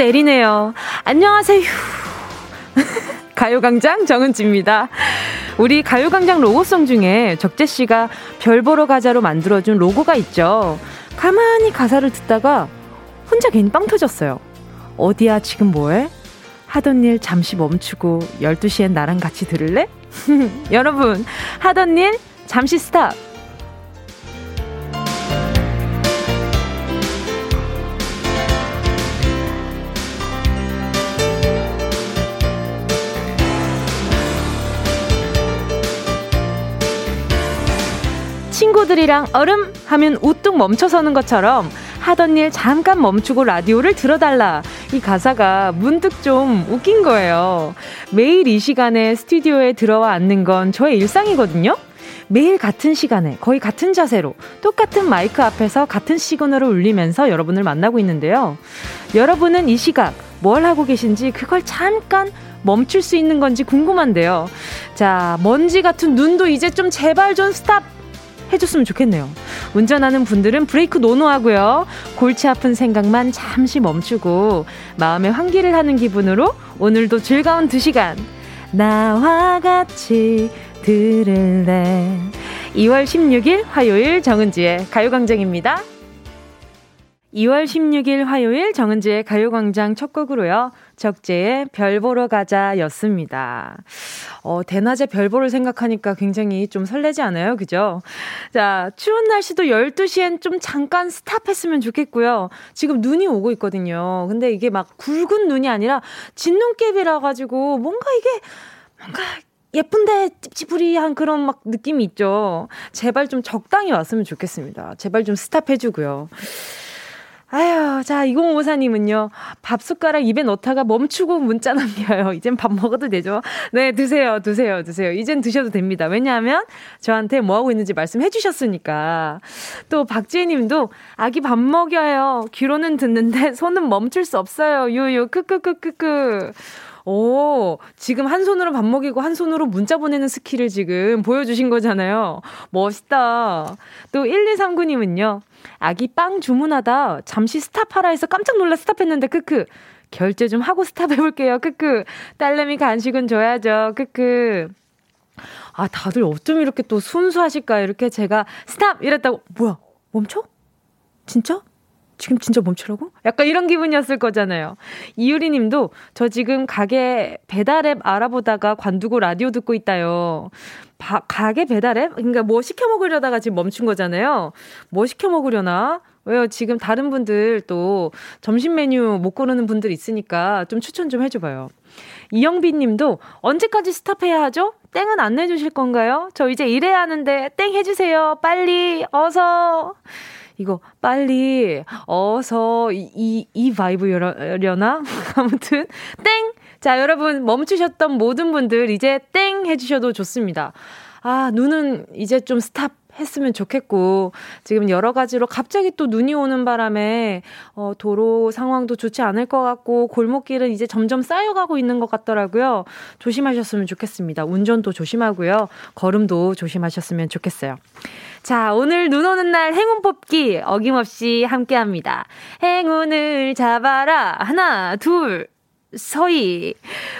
내리네요. 안녕하세요. 가요광장 정은지입니다. 우리 가요광장 로고송 중에 적재씨가 별 보러 가자로 만들어준 로고가 있죠. 가만히 가사를 듣다가 혼자 괜히 빵 터졌어요. 어디야, 지금 뭐해? 하던 일 잠시 멈추고 12시엔 나랑 같이 들을래? 여러분, 하던 일 잠시 스탑. 친구들이랑 얼음 하면 우뚝 멈춰서는 것처럼 하던 일 잠깐 멈추고 라디오를 들어달라. 이 가사가 문득 좀 웃긴 거예요. 매일 이 시간에 스튜디오에 들어와 앉는 건 저의 일상이거든요? 매일 같은 시간에 거의 같은 자세로 똑같은 마이크 앞에서 같은 시그널을 울리면서 여러분을 만나고 있는데요. 여러분은 이 시각 뭘 하고 계신지 그걸 잠깐 멈출 수 있는 건지 궁금한데요. 자, 먼지 같은 눈도 이제 좀 제발 좀 스탑! 해줬으면 좋겠네요. 운전하는 분들은 브레이크 no no하고요. 골치 아픈 생각만 잠시 멈추고 마음의 환기를 하는 기분으로 오늘도 즐거운 두 시간 나와 같이 들을래. 2월 16일 화요일 정은지의 가요광장입니다. 2월 16일 화요일 정은지의 가요광장 첫 곡으로요. 적재의 별 보러 가자 였습니다. 어, 대낮에 별 보를 생각하니까 굉장히 좀 설레지 않아요? 그죠? 자, 추운 날씨도 12시엔 좀 잠깐 스탑했으면 좋겠고요. 지금 눈이 오고 있거든요. 근데 이게 막 굵은 눈이 아니라 진눈깨비라 가지고 뭔가 이게 뭔가 예쁜데 찝찝우리한 그런 막 느낌이 있죠. 제발 좀 적당히 왔으면 좋겠습니다. 제발 좀 스탑해주고요. 아유, 자, 2054님은요, 밥 숟가락 입에 넣다가 멈추고 문자 남겨요. 이젠 밥 먹어도 되죠? 네, 드세요, 드세요, 드세요. 이젠 드셔도 됩니다. 왜냐하면 저한테 뭐 하고 있는지 말씀해 주셨으니까. 또 박지혜 님도 아기 밥 먹여요. 귀로는 듣는데 손은 멈출 수 없어요. 유유, 크크크크크. 오, 지금 한 손으로 밥 먹이고 한 손으로 문자 보내는 스킬을 지금 보여주신 거잖아요. 멋있다. 또 1239님은요. 아기 빵 주문하다 잠시 스탑하라 해서 깜짝 놀라 스탑했는데 크크. 결제 좀 하고 스탑해볼게요. 크크. 딸내미 간식은 줘야죠. 크크. 아, 다들 어쩜 이렇게 또 순수하실까요? 이렇게 제가 스탑! 이랬다고, 뭐야? 멈춰? 진짜? 지금 진짜 멈추라고? 약간 이런 기분이었을 거잖아요. 이유리 님도 저 지금 가게 배달앱 알아보다가 관두고 라디오 듣고 있다요. 바, 가게 배달앱? 그러니까 뭐 시켜 먹으려다가 지금 멈춘 거잖아요. 뭐 시켜 먹으려나? 왜요? 지금 다른 분들 또 점심 메뉴 못 고르는 분들 있으니까 좀 추천 좀 해줘봐요. 이영빈 님도 언제까지 스탑해야 하죠? 땡은 안 내주실 건가요? 저 이제 일해야 하는데 땡 해주세요. 빨리, 어서. 이거 빨리 어서 이, 이, 이 바이브려나? 아무튼 땡! 자, 여러분 멈추셨던 모든 분들 이제 땡 해주셔도 좋습니다. 아, 눈은 이제 좀 스탑 했으면 좋겠고 지금 여러 가지로 갑자기 또 눈이 오는 바람에 어, 도로 상황도 좋지 않을 것 같고 골목길은 이제 점점 쌓여가고 있는 것 같더라고요. 조심하셨으면 좋겠습니다. 운전도 조심하고요. 걸음도 조심하셨으면 좋겠어요. 자, 오늘 눈 오는 날 행운 뽑기 어김없이 함께 합니다. 행운을 잡아라. 하나, 둘, 서희.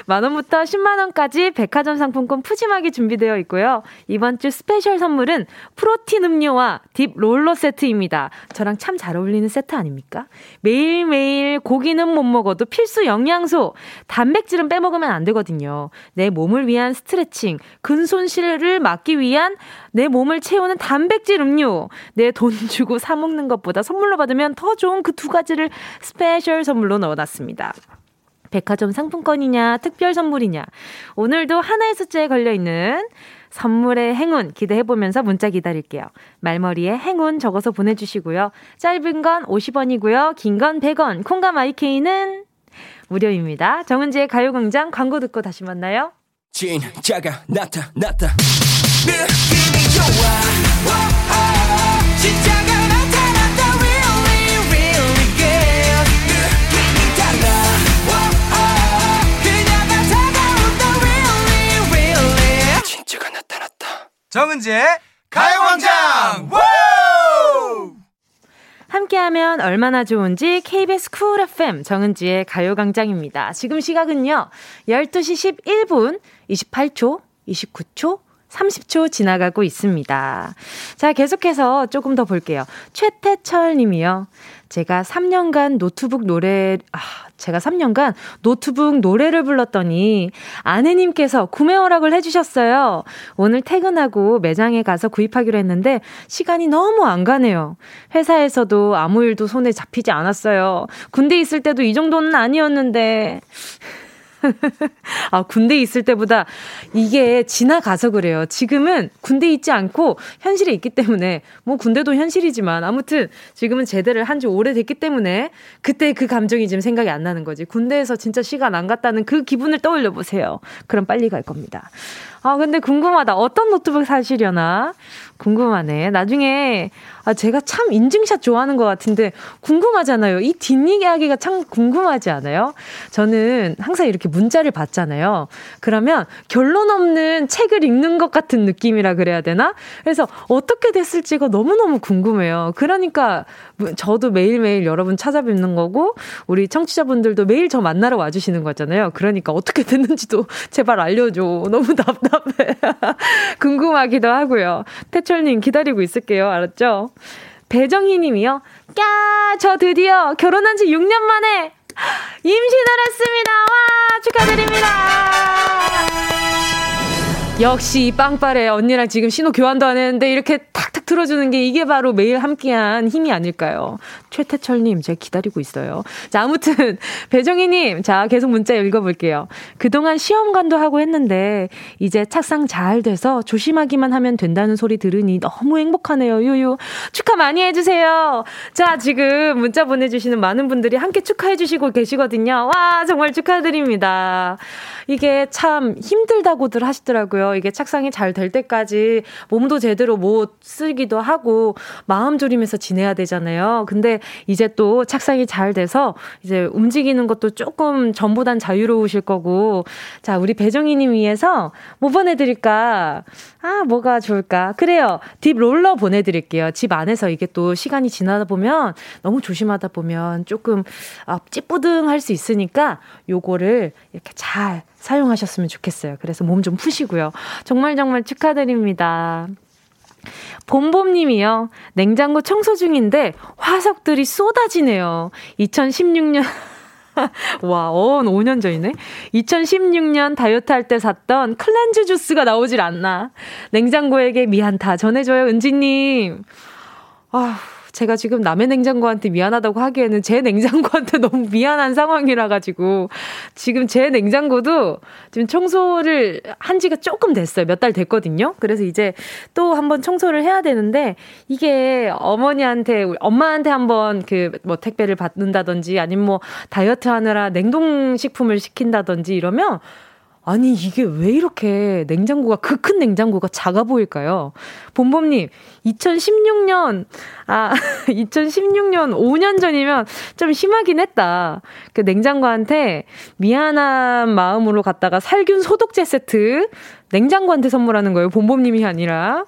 만원부터 10만원까지 백화점 상품권 푸짐하게 준비되어 있고요. 이번 주 스페셜 선물은 프로틴 음료와 deep 롤러 세트입니다. 저랑 참 잘 어울리는 세트 아닙니까? 매일매일 고기는 못 먹어도 필수 영양소, 단백질은 빼먹으면 안 되거든요. 내 몸을 위한 스트레칭, 근손실을 막기 위한 내 몸을 채우는 단백질 음료. 내 돈 주고 사먹는 것보다 선물로 받으면 더 좋은 그 두 가지를 스페셜 선물로 넣어놨습니다. 백화점 상품권이냐, 특별 선물이냐. 오늘도 하나의 숫자에 걸려있는 선물의 행운 기대해보면서 문자 기다릴게요. 말머리에 행운 적어서 보내주시고요. 짧은 건 50원이고요. 긴 건 100원. 콩과 My K는 무료입니다. 정은지의 가요광장 광고 듣고 다시 만나요. 진짜가 나타났다. 느낌이 좋아. 정은지의 가요광장 함께하면 얼마나 좋은지 KBS 쿨 FM 정은지의 가요광장입니다. 지금 시각은요, 12시 11분 28초, 29초, 30초 지나가고 있습니다. 자, 계속해서 조금 더 볼게요. 최태철 님이요. 제가 3년간 노트북 노래, 아, 제가 3년간 노트북 노래를 불렀더니 아내님께서 구매 허락을 해주셨어요. 오늘 퇴근하고 매장에 가서 구입하기로 했는데 시간이 너무 안 가네요. 회사에서도 아무 일도 손에 잡히지 않았어요. 군대 있을 때도 이 정도는 아니었는데. 아, 군대 있을 때보다 이게 지나가서 그래요. 지금은 군대 있지 않고 현실에 있기 때문에 뭐 군대도 현실이지만 아무튼 지금은 제대를 한 지 오래됐기 때문에 그때 그 감정이 지금 생각이 안 나는 거지. 군대에서 진짜 시간 안 갔다는 그 기분을 떠올려 보세요. 그럼 빨리 갈 겁니다. 아, 근데 궁금하다. 어떤 노트북 사시려나? 궁금하네. 나중에 아 제가 참 인증샷 좋아하는 것 같은데 궁금하잖아요. 이 뒷이야기가 참 궁금하지 않아요? 저는 항상 이렇게 문자를 받잖아요. 그러면 결론 없는 책을 읽는 것 같은 느낌이라 그래야 되나? 그래서 어떻게 됐을지가 너무너무 궁금해요. 그러니까 저도 매일매일 여러분 찾아뵙는 거고 우리 청취자분들도 매일 저 만나러 와주시는 거잖아요. 그러니까 어떻게 됐는지도 제발 알려줘. 너무 답답해. 궁금하기도 하고요. 태철님 기다리고 있을게요. 알았죠? 배정희 님이요. 까! 저 드디어 결혼한 지 6년 만에 임신을 했습니다. 와! 축하드립니다. 역시 빵빠레 언니랑 지금 신호 교환도 안 했는데 이렇게 탁탁 틀어주는 게 이게 바로 매일 함께한 힘이 아닐까요? 최태철님, 제가 기다리고 있어요. 자, 아무튼, 배정희님, 자, 계속 문자 읽어볼게요. 그동안 시험관도 하고 했는데, 이제 착상 잘 돼서 조심하기만 하면 된다는 소리 들으니 너무 행복하네요, 유유. 축하 많이 해주세요. 자, 지금 문자 보내주시는 많은 분들이 함께 축하해주시고 계시거든요. 와, 정말 축하드립니다. 이게 참 힘들다고들 하시더라고요. 이게 착상이 잘 될 때까지 몸도 제대로 못 쓰기도 하고 마음 졸이면서 지내야 되잖아요. 근데 이제 또 착상이 잘 돼서 이제 움직이는 것도 조금 전보단 자유로우실 거고 자, 우리 배정희님 위해서 뭐 보내드릴까? 아, 뭐가 좋을까? 그래요. 딥 롤러 보내드릴게요. 집 안에서 이게 또 시간이 지나다 보면 너무 조심하다 보면 조금 아, 찌뿌둥 할 수 있으니까 요거를 이렇게 잘 사용하셨으면 좋겠어요. 그래서 몸 좀 푸시고요. 정말 정말 축하드립니다. 봄봄님이요. 냉장고 청소 중인데 화석들이 쏟아지네요. 2016년 와, 어, 5년 전이네. 2016년 다이어트 할 때 샀던 클렌즈 주스가 나오질 않나. 냉장고에게 미안 다 전해줘요, 은지님. 아 제가 지금 남의 냉장고한테 미안하다고 하기에는 제 냉장고한테 너무 미안한 상황이라 가지고 지금 제 냉장고도 지금 청소를 한 지가 조금 됐어요. 몇 달 됐거든요. 그래서 이제 또 한번 청소를 해야 되는데 이게 어머니한테 엄마한테 한번 그 뭐 택배를 받는다든지 아니면 뭐 다이어트 하느라 냉동식품을 시킨다든지 이러면 아니, 이게 왜 이렇게 냉장고가, 그 큰 냉장고가 작아 보일까요? 봄봄님, 2016년, 아, 2016년 5년 전이면 좀 심하긴 했다. 그 냉장고한테 미안한 마음으로 갔다가 살균 소독제 세트 냉장고한테 선물하는 거예요. 봄봄님이 아니라.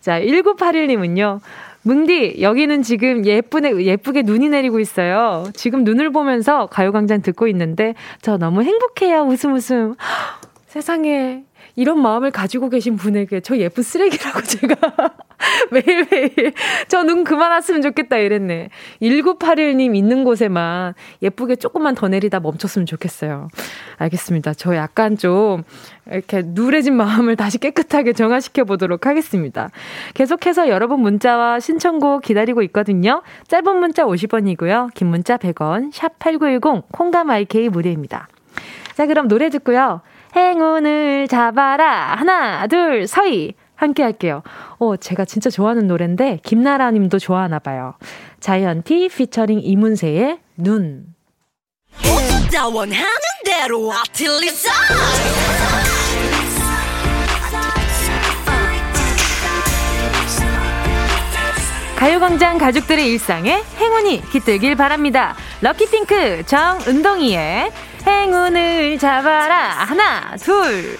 자, 1981님은요. 뭉디, 여기는 지금 예쁘네, 예쁘게 눈이 내리고 있어요. 지금 눈을 보면서 가요광장 듣고 있는데, 저 너무 행복해요. 웃음 웃음. 세상에, 이런 마음을 가지고 계신 분에게 저 예쁜 쓰레기라고 제가 매일매일 저 눈 그만 왔으면 좋겠다 이랬네. 1981님 있는 곳에만 예쁘게 조금만 더 내리다 멈췄으면 좋겠어요. 알겠습니다. 저 약간 좀 이렇게 누래진 마음을 다시 깨끗하게 정화시켜 보도록 하겠습니다. 계속해서 여러분 문자와 신청곡 기다리고 있거든요. 짧은 문자 50원이고요. 긴 문자 100원, 샵 8910, 콩감 IK 무료입니다. 자, 그럼 노래 듣고요. 행운을 잡아라. 하나, 둘, 서희. 함께 할게요. 어, 제가 진짜 좋아하는 노래인데, 김나라 님도 좋아하나 봐요. 자이언티 피처링 이문세의 눈. 가요광장 가족들의 일상에 행운이 깃들길 바랍니다. 럭키핑크 정은동이의 행운을 잡아라. 하나, 둘,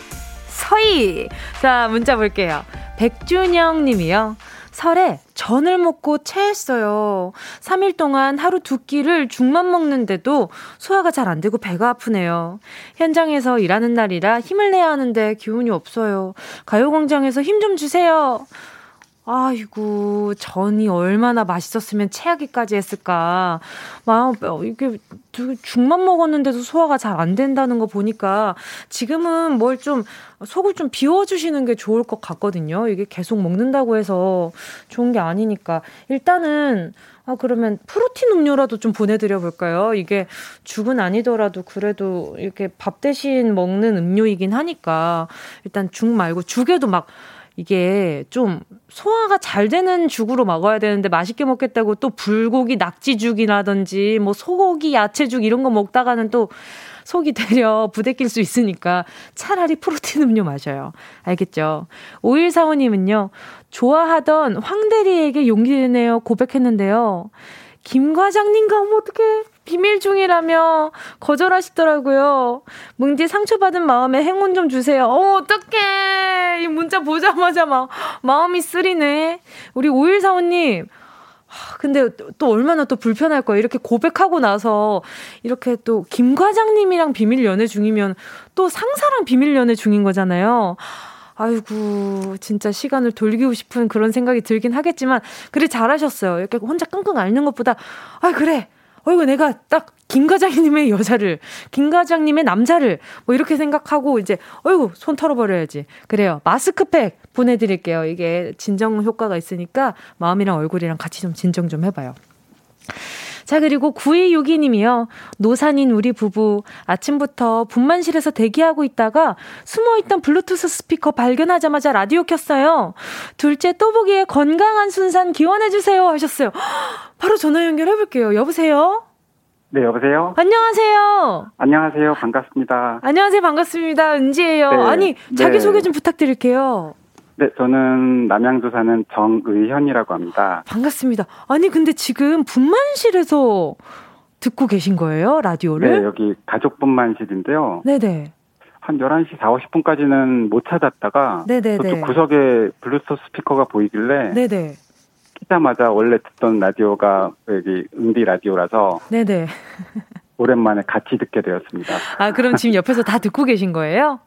서희. 자, 문자 볼게요. 백준영 님이요. 설에 전을 먹고 체했어요. 3일 동안 하루 두 끼를 죽만 먹는데도 소화가 잘 안 되고 배가 아프네요. 현장에서 일하는 날이라 힘을 내야 하는데 기운이 없어요. 가요광장에서 힘 좀 주세요. 아이고, 전이 얼마나 맛있었으면 체하기까지 했을까. 막, 이게, 죽만 먹었는데도 소화가 잘 안 된다는 거 보니까 지금은 뭘 좀, 속을 좀 비워주시는 게 좋을 것 같거든요. 이게 계속 먹는다고 해서 좋은 게 아니니까. 일단은, 아, 그러면 프로틴 음료라도 좀 보내드려 볼까요? 이게 죽은 아니더라도 그래도 이렇게 밥 대신 먹는 음료이긴 하니까. 일단 죽 말고 죽에도 막, 이게 좀 소화가 잘 되는 죽으로 먹어야 되는데 맛있게 먹겠다고 또 불고기 낙지죽이라든지 뭐 소고기 야채죽 이런 거 먹다가는 또 속이 되려 부대낄 수 있으니까 차라리 프로틴 음료 마셔요. 알겠죠? 5145님은요, 좋아하던 황대리에게 용기 내어 고백했는데요. 김 과장님과 어머 어떡해. 비밀 중이라며 거절하시더라고요. 뭉디 상처받은 마음에 행운 좀 주세요. 어, 어떡해. 이 문자 보자마자 막 마음이 쓰리네. 우리 5145님. 근데 또 얼마나 또 불편할 거예요. 이렇게 고백하고 나서 이렇게 또 김 과장님이랑 비밀 연애 중이면 또 상사랑 비밀 연애 중인 거잖아요. 아이고, 진짜 시간을 돌리고 싶은 그런 생각이 들긴 하겠지만, 그래, 잘하셨어요. 이렇게 혼자 끙끙 앓는 것보다, 아, 그래. 어이구, 내가 딱 김 과장님의 여자를, 김 과장님의 남자를, 뭐 이렇게 생각하고 이제, 어이구, 손 털어버려야지. 그래요. 마스크팩 보내드릴게요. 이게 진정 효과가 있으니까 마음이랑 얼굴이랑 같이 좀 진정 좀 해봐요. 자, 그리고 9262님이요. 노산인 우리 부부. 아침부터 분만실에서 대기하고 있다가 숨어있던 블루투스 스피커 발견하자마자 라디오 켰어요. 둘째 또보기에 건강한 순산 기원해주세요. 하셨어요. 바로 전화 연결해볼게요. 여보세요? 네, 여보세요? 안녕하세요. 안녕하세요. 반갑습니다. 안녕하세요. 반갑습니다. 은지예요. 네, 아니, 자기소개 네. 좀 부탁드릴게요. 네, 저는 남양주 사는 정의현이라고 합니다. 반갑습니다. 아니, 근데 지금 분만실에서 듣고 계신 거예요? 라디오를? 네, 여기 가족 분만실인데요. 네네. 한 11시 4, 50분까지는 못 찾았다가 네네네. 구석에 블루투스 스피커가 보이길래 네네. 키자마자 원래 듣던 라디오가 여기 응디 라디오라서 네네. 오랜만에 같이 듣게 되었습니다. 아, 그럼 지금 옆에서 다 듣고 계신 거예요?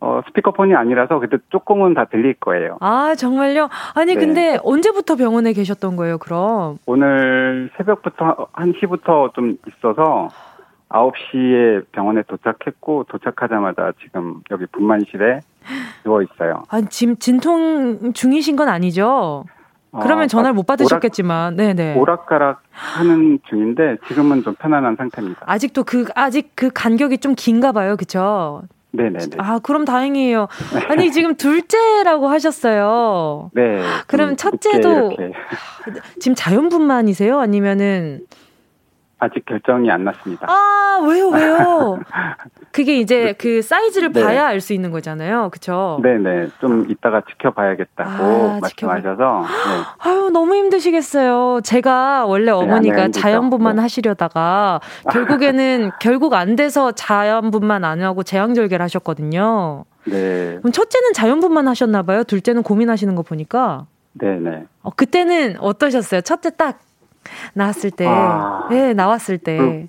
어, 스피커폰이 아니라서 그때 조금은 다 들릴 거예요. 아, 정말요? 아니, 네. 근데 언제부터 병원에 계셨던 거예요, 그럼? 오늘 새벽부터, 1시부터 좀 있어서 9시에 병원에 도착했고, 도착하자마자 지금 여기 분만실에 누워 있어요. 아, 지금 진통 중이신 건 아니죠? 그러면 어, 전화를 못 받으셨겠지만, 오락, 네네. 오락가락 하는 중인데 지금은 좀 편안한 상태입니다. 아직도 그 아직 그 간격이 좀 긴가 봐요, 그렇죠? 네네네. 아, 그럼 다행이에요. 아니, 지금 둘째라고 하셨어요. 네. 그럼 첫째도 지금 자연분만이세요? 아니면은 아직 결정이 안 났습니다. 아, 왜요, 왜요? 그게 이제 네. 그 사이즈를 네. 봐야 알 수 있는 거잖아요. 그쵸? 네네. 좀 이따가 지켜봐야겠다고 아, 말씀하셔서. 네. 아유, 너무 힘드시겠어요. 제가 원래 네, 어머니가 네, 자연분만 네. 하시려다가 결국에는 결국 안 돼서 자연분만 안 하고 제왕절개를 하셨거든요. 네. 그럼 첫째는 자연분만 하셨나봐요. 둘째는 고민하시는 거 보니까. 네네. 어, 그때는 어떠셨어요? 첫째 딱 나왔을 때, 아, 네, 나왔을 때. 그,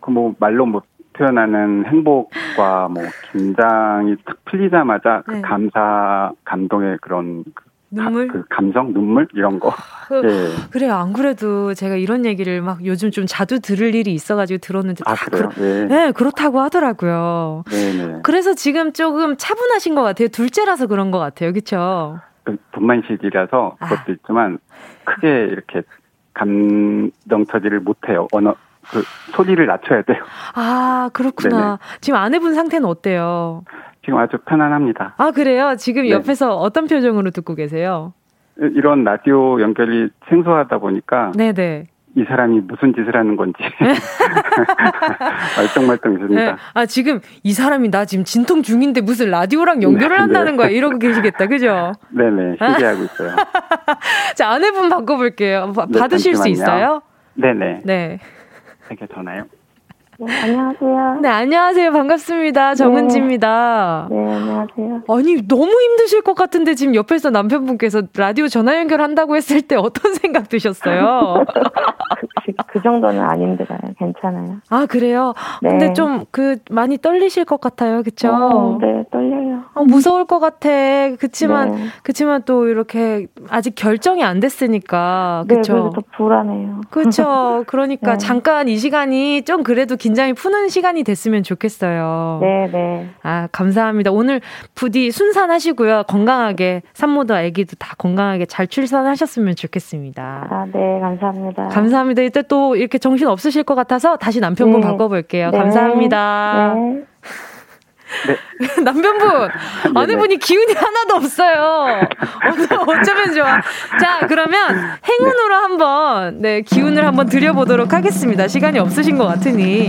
그 뭐 말로 못 표현하는 행복과 뭐 긴장이 탁 풀리자마자 그 네. 그 감사, 감동의 그런 그 눈물? 가, 그 감성, 눈물 이런 거. 그, 예. 그래요. 안 그래도 제가 이런 얘기를 막 요즘 좀 자주 들을 일이 있어가지고 들었는데 아, 그래요? 그러, 네. 네. 그렇다고 하더라고요. 네네. 그래서 지금 조금 차분하신 것 같아요. 둘째라서 그런 것 같아요. 그렇죠? 그 분만실이라서 아. 그것도 아. 있지만 크게 이렇게 감정 처지를 못해요. 언어 그 소리를 낮춰야 돼요. 아 그렇구나. 네네. 지금 아내분 상태는 어때요? 지금 아주 편안합니다. 아 그래요? 지금 네. 옆에서 어떤 표정으로 듣고 계세요? 이런 라디오 연결이 생소하다 보니까 네네. 이 사람이 무슨 짓을 하는 건지 말똥말똥했습니다. 네. 아 지금 이 사람이 나 지금 진통 중인데 무슨 라디오랑 연결을 네, 한다는 네. 거야 이러고 계시겠다, 그죠? 네네 신기하고 있어요. 자 아내분 바꿔볼게요. 바, 네, 받으실 잠시만요. 수 있어요? 네네. 네. 이렇게 전화요. 네, 안녕하세요. 네, 안녕하세요. 반갑습니다. 정은지입니다. 네, 네, 안녕하세요. 아니, 너무 힘드실 것 같은데 지금 옆에서 남편분께서 라디오 전화 연결한다고 했을 때 어떤 생각 드셨어요? 그, 그, 정도는 안 힘들어요. 괜찮아요. 아, 그래요? 네. 근데 좀 그 많이 떨리실 것 같아요. 그쵸? 어, 네, 떨려요. 어, 무서울 것 같아. 그치만, 네. 그치만 또 이렇게 아직 결정이 안 됐으니까. 네, 그쵸? 네, 그래서 더 불안해요. 그쵸. 그러니까 네. 잠깐 이 시간이 좀 그래도 긴장이 푸는 시간이 됐으면 좋겠어요. 네, 네. 아, 감사합니다. 오늘 부디 순산하시고요. 건강하게 산모도 아기도 다 건강하게 잘 출산하셨으면 좋겠습니다. 아, 네, 감사합니다. 감사합니다. 이때 또 이렇게 정신 없으실 것 같아서 다시 남편분 네. 바꿔볼게요. 네. 감사합니다. 네. 네. 남편분, 아내분이 기운이 하나도 없어요. 어쩌면 좋아. 자, 그러면 행운으로 한번, 네, 기운을 한번 드려보도록 하겠습니다. 시간이 없으신 것 같으니.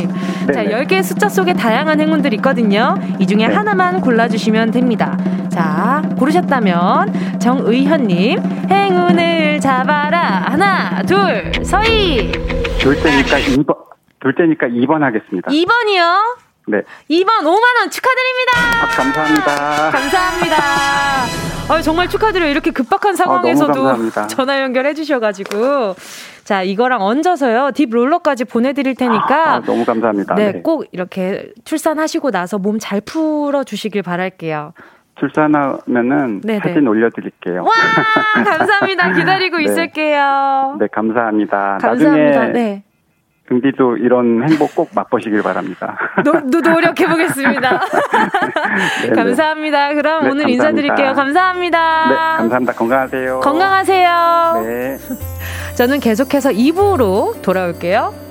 자, 10개의 숫자 속에 다양한 행운들이 있거든요. 이 중에 네. 하나만 골라주시면 됩니다. 자, 고르셨다면, 정의현님, 행운을 잡아라. 하나, 둘, 서희. 둘 때니까 2번, 둘 때니까 2번 하겠습니다. 2번이요? 네. 2번 5만원 축하드립니다. 아, 감사합니다. 감사합니다. 아, 정말 축하드려요. 이렇게 급박한 아, 상황에서도 아, 전화 연결해 주셔가지고. 자, 이거랑 얹어서요. 딥 롤러까지 보내드릴 테니까. 아, 너무 감사합니다. 네, 네, 꼭 이렇게 출산하시고 나서 몸 잘 풀어주시길 바랄게요. 출산하면은 네네. 사진 올려드릴게요. 와, 감사합니다. 기다리고 네. 있을게요. 네, 감사합니다. 감사합니다. 나중에 네. 등디도 이런 행복 꼭 맛보시길 바랍니다. 노, 노력해 보겠습니다. 감사합니다. 그럼 네, 오늘 감사합니다. 인사드릴게요. 감사합니다. 네, 감사합니다. 건강하세요. 건강하세요. 네. 저는 계속해서 2부로 돌아올게요.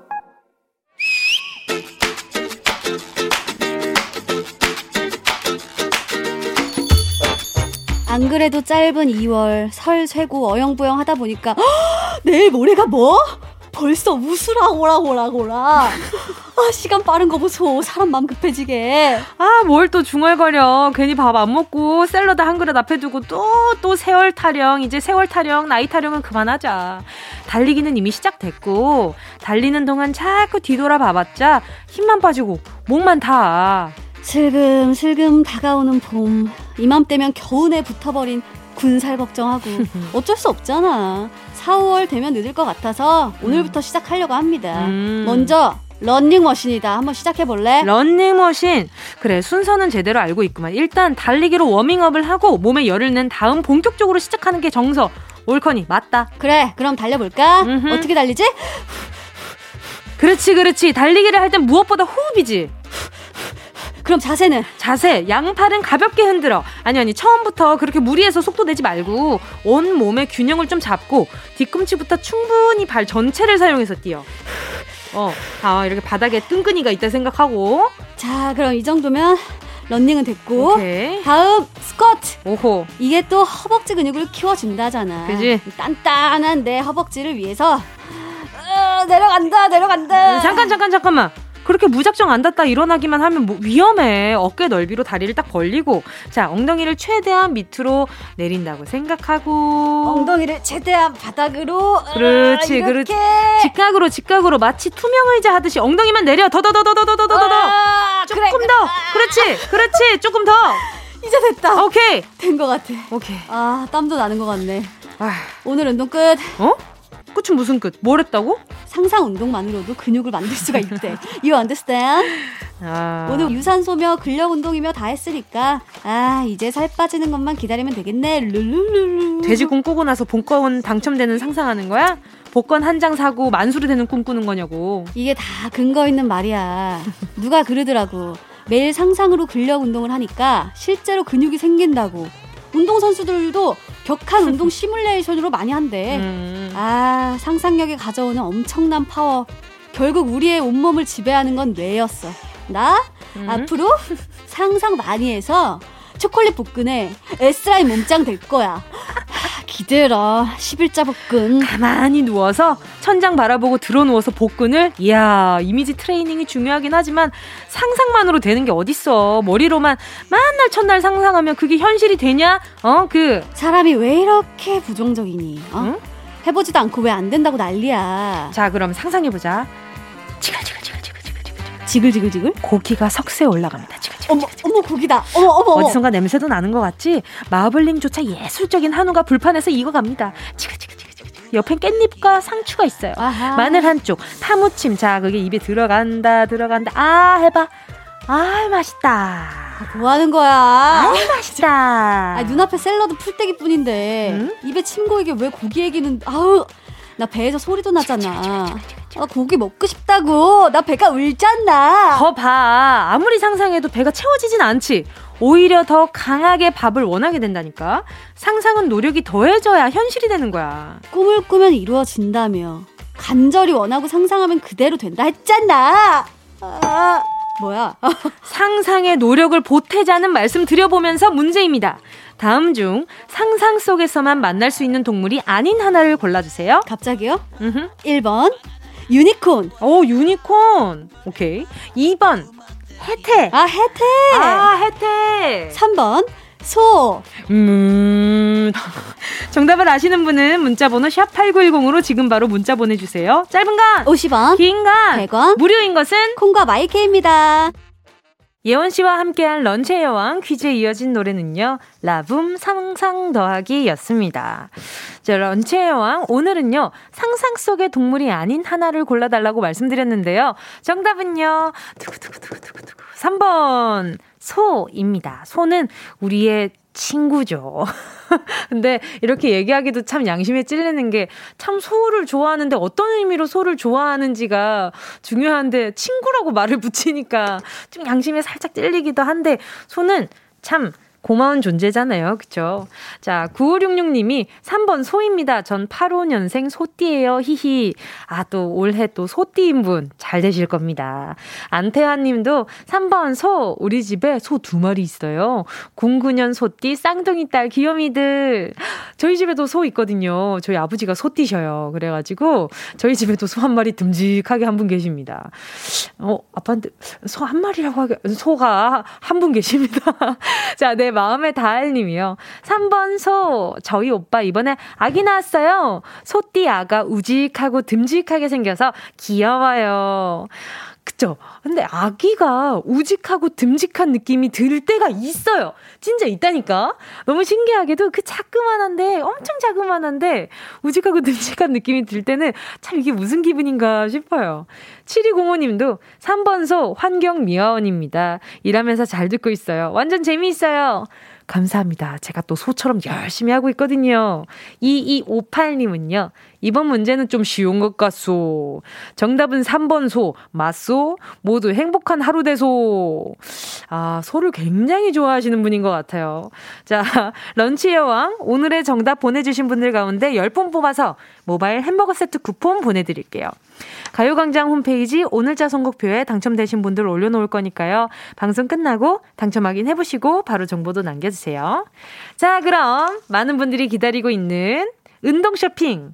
안 그래도 짧은 2월 설 쇠고 어영부영 하다 보니까 허, 내일 모레가 뭐? 벌써 우수라고라고라고라. 아, 시간 빠른 거 보소. 사람 마음 급해지게. 아, 뭘 또 중얼거려. 괜히 밥 안 먹고 샐러드 한 그릇 앞에 두고 또, 또 세월 타령. 이제 세월 타령, 나이 타령은 그만하자. 달리기는 이미 시작됐고, 달리는 동안 자꾸 뒤돌아 봐봤자 힘만 빠지고 목만 타. 슬금슬금 다가오는 봄. 이맘때면 겨우내 붙어버린 군살 걱정하고 어쩔 수 없잖아. 4, 5월 되면 늦을 것 같아서 오늘부터 음. 시작하려고 합니다. 음. 먼저 런닝머신이다. 한번 시작해볼래? 런닝머신. 그래, 순서는 제대로 알고 있구만. 일단 달리기로 워밍업을 하고 몸에 열을 낸 다음 본격적으로 시작하는 게 정서. 올커니, 맞다. 그래, 그럼 달려볼까? 음흠. 어떻게 달리지? 그렇지, 그렇지. 달리기를 할 땐 무엇보다 호흡이지. 그럼 자세는? 자세, 양팔은 가볍게 흔들어. 아니, 아니, 처음부터 그렇게 무리해서 속도 내지 말고, 온 몸의 균형을 좀 잡고, 뒤꿈치부터 충분히 발 전체를 사용해서 뛰어. 어, 아, 이렇게 바닥에 뜬근이가 있다 생각하고. 자, 그럼 이 정도면 런닝은 됐고 오케이. 다음 스쿼트. 오호. 이게 또 허벅지 근육을 키워준다잖아. 그지? 단단한 내 허벅지를 위해서 어, 내려간다, 내려간다. 잠깐, 잠깐, 잠깐만. 그렇게 무작정 앉았다 일어나기만 하면 뭐 위험해. 어깨 넓이로 다리를 딱 벌리고. 자 엉덩이를 최대한 밑으로 내린다고 생각하고. 엉덩이를 최대한 바닥으로. 그렇지 아, 그렇지. 직각으로 직각으로 마치 투명 의자 하듯이 엉덩이만 내려. 더 더 더 더 더 더 더 더. 아, 조금 그래. 더. 그렇지 그렇지. 조금 더. 이제 됐다. 오케이. 된 것 같아. 오케이. 아 땀도 나는 것 같네. 아. 오늘 운동 끝. 어? 끝은 무슨 끝? 뭘 했다고? 상상 운동만으로도 근육을 만들 수가 있대. You understand? 아... 오늘 유산소며 근력 운동이며 다 했으니까 아 이제 살 빠지는 것만 기다리면 되겠네. 룰루루루. 돼지 꿈 꾸고 나서 본권 당첨되는 상상하는 거야? 복권 한 장 사고 만수르 되는 꿈 꾸는 거냐고. 이게 다 근거 있는 말이야. 누가 그러더라고. 매일 상상으로 근력 운동을 하니까 실제로 근육이 생긴다고. 운동선수들도 격한 운동 시뮬레이션으로 많이 한대. 음. 아, 상상력이 가져오는 엄청난 파워. 결국 우리의 온몸을 지배하는 건 뇌였어. 나 음. 앞으로 상상 많이 해서 초콜릿 복근에 S라인 몸짱 될 거야. 기대라. 11자 복근. 가만히 누워서 천장 바라보고 들어 누워서 복근을 이야, 이미지 트레이닝이 중요하긴 하지만 상상만으로 되는 게 어딨어. 머리로만 만날 첫날 상상하면 그게 현실이 되냐? 어, 그 사람이 왜 이렇게 부정적이니? 어? 응? 해보지도 않고 왜 안 된다고 난리야. 자, 그럼 상상해 보자. 지글지글지글 지글지글. 지글지글지글? 고기가 석쇠에 올라갑니다. 어머, 어머, 고기다. 어머, 어머, 어머. 어디선가 냄새도 나는 것 같지? 마블링조차 예술적인 한우가 불판에서 익어갑니다. 지글지글지글. 옆엔 깻잎과 상추가 있어요. 아하. 마늘 한쪽, 파무침. 자, 그게 입에 들어간다, 들어간다. 아, 해봐. 아, 맛있다. 뭐 하는 거야? 아, 맛있다. 아, 눈앞에 샐러드 풀떼기 뿐인데, 음? 입에 침 고이게 왜 고기 얘기는, 아우, 나 배에서 소리도 나잖아. 아, 고기 먹고 싶다고. 나 배가 울잖아. 거 봐. 아무리 상상해도 배가 채워지진 않지. 오히려 더 강하게 밥을 원하게 된다니까. 상상은 노력이 더해져야 현실이 되는 거야. 꿈을 꾸면 이루어진다며. 간절히 원하고 상상하면 그대로 된다 했잖아. 아, 뭐야? 상상의 노력을 보태자는 말씀 드려보면서 문제입니다. 다음 중 상상 속에서만 만날 수 있는 동물이 아닌 하나를 골라주세요. 갑자기요? 음흠. 1번 유니콘. 오 유니콘. 오케이. 2번 해태. 아 해태. 아 해태. 3번 소. 음. 정답을 아시는 분은 문자번호 샵 8910으로 지금 바로 문자 보내주세요. 짧은 건 50원, 긴 건 100원, 무료인 것은 콩과 My K입니다. 예원 씨와 함께한 런치의 여왕 퀴즈에 이어진 노래는요. 라붐 상상 더하기 였습니다. 자, 런치의 여왕 오늘은요. 상상 속의 동물이 아닌 하나를 골라달라고 말씀드렸는데요. 정답은요. 두구두구두구두구두구 3번 소입니다. 소는 우리의 친구죠. 근데 이렇게 얘기하기도 참 양심에 찔리는 게 참 소를 좋아하는데 어떤 의미로 소를 좋아하는지가 중요한데 친구라고 말을 붙이니까 좀 양심에 살짝 찔리기도 한데 소는 참 고마운 존재잖아요. 그쵸? 자, 9566님이 3번 소입니다. 전 85년생 소띠예요. 히히. 아, 또 올해 또 소띠인 분 잘 되실 겁니다. 안태환 님도 3번 소. 우리 집에 소 두 마리 있어요. 09년 소띠 쌍둥이 딸 귀요미들. 저희 집에도 소 있거든요. 저희 아버지가 소띠셔요. 그래가지고 저희 집에도 소 한 마리 듬직하게 한 분 계십니다. 어, 아빠한테 소 한 마리라고 하게, 소가 한 분 계십니다. 자, 네. 마음의 다알님이요. 3번 소. 저희 오빠 이번에 아기 낳았어요. 소띠 아가 우직하고 듬직하게 생겨서 귀여워요. 그쵸? 근데 아기가 우직하고 듬직한 느낌이 들 때가 있어요. 진짜 있다니까? 너무 신기하게도 그 자그만한데, 엄청 자그만한데, 우직하고 듬직한 느낌이 들 때는 참 이게 무슨 기분인가 싶어요. 7205님도 3번소 환경미화원입니다. 일하면서 잘 듣고 있어요. 완전 재미있어요. 감사합니다. 제가 또 소처럼 열심히 하고 있거든요. 2258님은요. 이번 문제는 좀 쉬운 것 같소. 정답은 3번 소, 맞소. 모두 행복한 하루 되소. 아, 소를 굉장히 좋아하시는 분인 것 같아요. 자, 런치 여왕. 오늘의 정답 보내주신 분들 가운데 10분 뽑아서 모바일 햄버거 세트 쿠폰 보내드릴게요. 가요광장 홈페이지 오늘자 선곡표에 당첨되신 분들 올려놓을 거니까요. 방송 끝나고 당첨 확인해보시고 바로 정보도 남겨주세요. 자, 그럼 많은 분들이 기다리고 있는 운동 쇼핑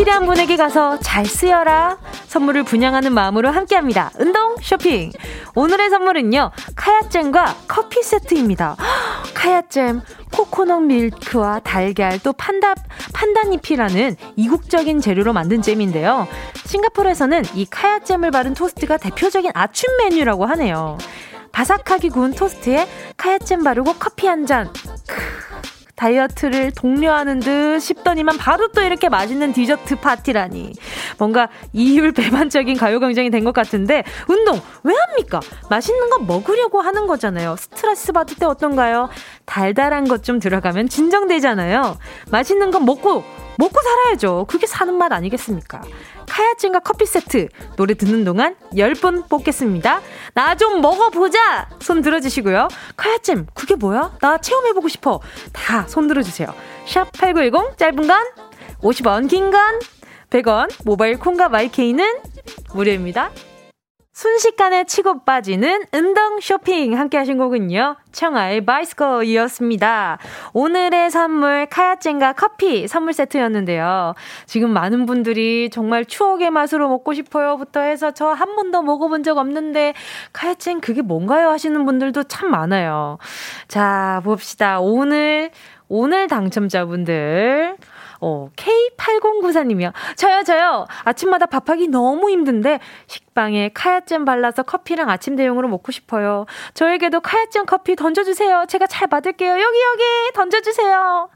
필요한 분에게 가서 잘 쓰여라. 선물을 분양하는 마음으로 함께 합니다. 운동 쇼핑. 오늘의 선물은요. 카야잼과 커피 세트입니다. 카야잼, 코코넛 밀크와 달걀 또 판다 판다잎이라는 이국적인 재료로 만든 잼인데요. 싱가포르에서는 이 카야잼을 바른 토스트가 대표적인 아침 메뉴라고 하네요. 바삭하게 구운 토스트에 카야잼 바르고 커피 한 잔. 크. 다이어트를 독려하는 듯 싶더니만 바로 또 이렇게 맛있는 디저트 파티라니. 뭔가 이율 배반적인 가요광장이 된 것 같은데, 운동 왜 합니까? 맛있는 거 먹으려고 하는 거잖아요. 스트레스 받을 때 어떤가요? 달달한 것 좀 들어가면 진정되잖아요. 맛있는 거 먹고 먹고 살아야죠. 그게 사는 맛 아니겠습니까? 카야찐과 커피 세트 노래 듣는 동안 10분 뽑겠습니다. 나 좀 먹어보자! 손 들어주시고요. 카야찜 그게 뭐야? 나 체험해보고 싶어. 다 손 들어주세요. 샵 8910 짧은 건 50원 긴 건 100원 모바일 콩과 마이케이는 무료입니다. 순식간에 치고 빠지는 운동 쇼핑 함께 하신 곡은요. 청아의 바이스커이었습니다. 오늘의 선물 카야잼과 커피 선물 세트였는데요. 지금 많은 분들이 정말 추억의 맛으로 먹고 싶어요부터 해서 저 한 번도 먹어본 적 없는데 카야잼 그게 뭔가요 하시는 분들도 참 많아요. 자, 봅시다. 오늘 오늘 당첨자분들 어, K8094님이요. 저요, 저요. 아침마다 밥하기 너무 힘든데 식빵에 카야잼 발라서 커피랑 아침 대용으로 먹고 싶어요. 저에게도 카야잼 커피 던져주세요. 제가 잘 받을게요. 여기, 여기 던져주세요.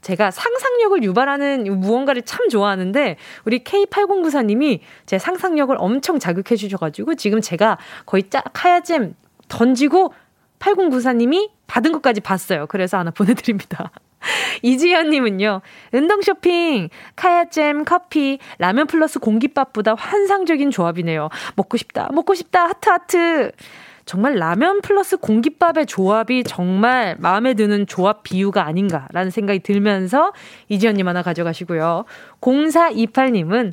제가 상상력을 유발하는 무언가를 참 좋아하는데 우리 K8094님이 제 상상력을 엄청 자극해 주셔가지고 지금 제가 거의 짜 카야잼 던지고 8094님이 받은 것까지 봤어요. 그래서 하나 보내드립니다. 이지현님은요, 운동 쇼핑, 카야잼, 커피, 라면 플러스 공깃밥보다 환상적인 조합이네요. 먹고 싶다, 먹고 싶다, 하트, 하트. 정말 라면 플러스 공깃밥의 조합이 정말 마음에 드는 조합 비유가 아닌가라는 생각이 들면서 이지연님 하나 가져가시고요. 0428님은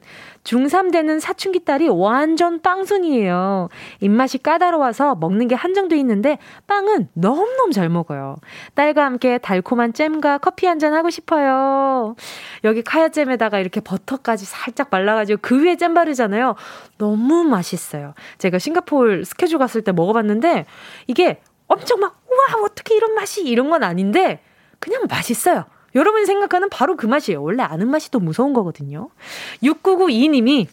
중3 되는 사춘기 딸이 완전 빵순이에요. 입맛이 까다로워서 먹는 게 한정돼 있는데 빵은 너무너무 잘 먹어요. 딸과 함께 달콤한 잼과 커피 한 잔 하고 싶어요. 여기 카야잼에다가 이렇게 버터까지 살짝 말라가지고 그 위에 잼 바르잖아요. 너무 맛있어요. 제가 싱가포르 스케줄 갔을 때 먹어봤는데 이게 엄청 막 우와 어떻게 이런 맛이 이런 건 아닌데 그냥 맛있어요. 여러분이 생각하는 바로 그 맛이에요. 원래 아는 맛이 더 무서운 거거든요. 6992님이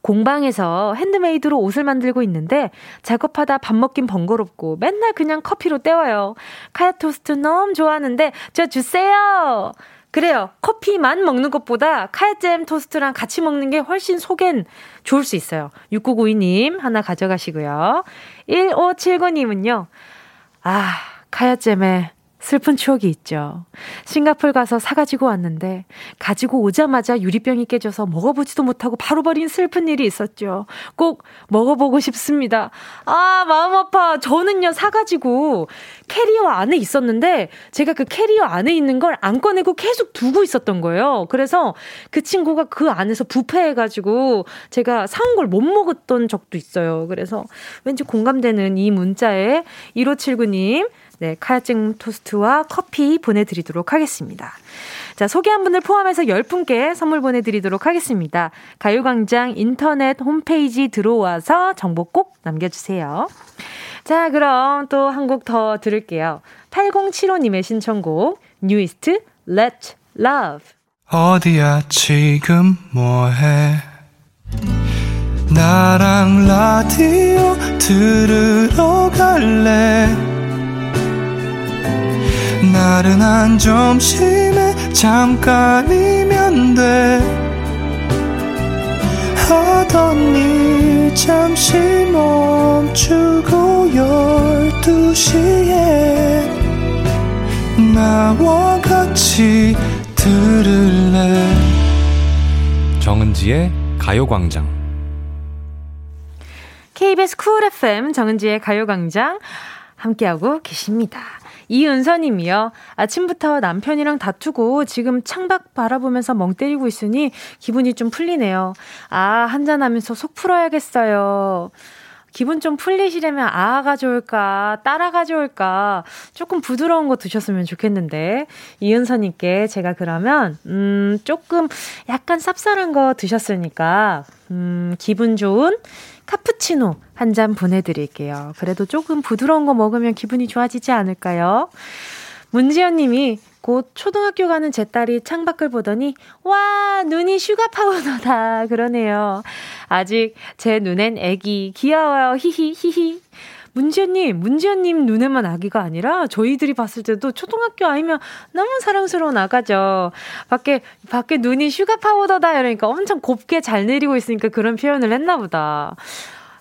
공방에서 핸드메이드로 옷을 만들고 있는데 작업하다 밥 먹긴 번거롭고 맨날 그냥 커피로 때워요. 카야 토스트 너무 좋아하는데 저 주세요. 그래요. 커피만 먹는 것보다 카야잼 토스트랑 같이 먹는 게 훨씬 속엔 좋을 수 있어요. 6992님 하나 가져가시고요. 1579님은요. 아, 카야잼에 슬픈 추억이 있죠. 싱가폴 가서 사가지고 왔는데 가지고 오자마자 유리병이 깨져서 먹어보지도 못하고 바로 버린 슬픈 일이 있었죠. 꼭 먹어보고 싶습니다. 아 마음 아파. 저는요 사가지고 캐리어 안에 있었는데 제가 그 캐리어 안에 있는 걸 안 꺼내고 계속 두고 있었던 거예요. 그래서 그 친구가 그 안에서 부패해가지고 제가 사온 걸 못 먹었던 적도 있어요. 그래서 왠지 공감되는 이 문자에 1579님 네, 카야증 토스트와 커피 보내드리도록 하겠습니다. 자, 소개한 분들 포함해서 10분께 선물 보내드리도록 하겠습니다. 가요광장 인터넷 홈페이지 들어와서 정보 꼭 남겨주세요. 자, 그럼 또 한 곡 더 들을게요. 8075님의 신청곡, 뉴이스트, Let Love. 어디야, 지금 뭐해? 나랑 라디오 들으러 갈래? 나른한 점심에 잠깐이면 돼. 하던 일 잠시 멈추고 열두 시에 나와 같이 들을래? 정은지의 가요광장. KBS 쿨 FM 정은지의 가요광장 함께하고 계십니다. 이은서님이요. 아침부터 남편이랑 다투고 지금 창밖 바라보면서 멍 때리고 있으니 기분이 좀 풀리네요. 아, 한잔하면서 속 풀어야겠어요. 기분 좀 풀리시려면 아가 좋을까, 따라가 좋을까, 조금 부드러운 거 드셨으면 좋겠는데, 이은서님께 제가 그러면, 음, 조금 약간 쌉쌀한 거 드셨으니까, 음, 기분 좋은 카푸치노 한 잔 보내드릴게요. 그래도 조금 부드러운 거 먹으면 기분이 좋아지지 않을까요? 문지연 님이 곧 초등학교 가는 제 딸이 창밖을 보더니 와 눈이 슈가 파우더다 그러네요. 아직 제 눈엔 애기 귀여워요 히히 히히 문지연님, 문지연님 눈에만 아기가 아니라 저희들이 봤을 때도 초등학교 아이면 너무 사랑스러운 아가죠. 밖에, 밖에 눈이 슈가 파우더다 이러니까 엄청 곱게 잘 내리고 있으니까 그런 표현을 했나 보다.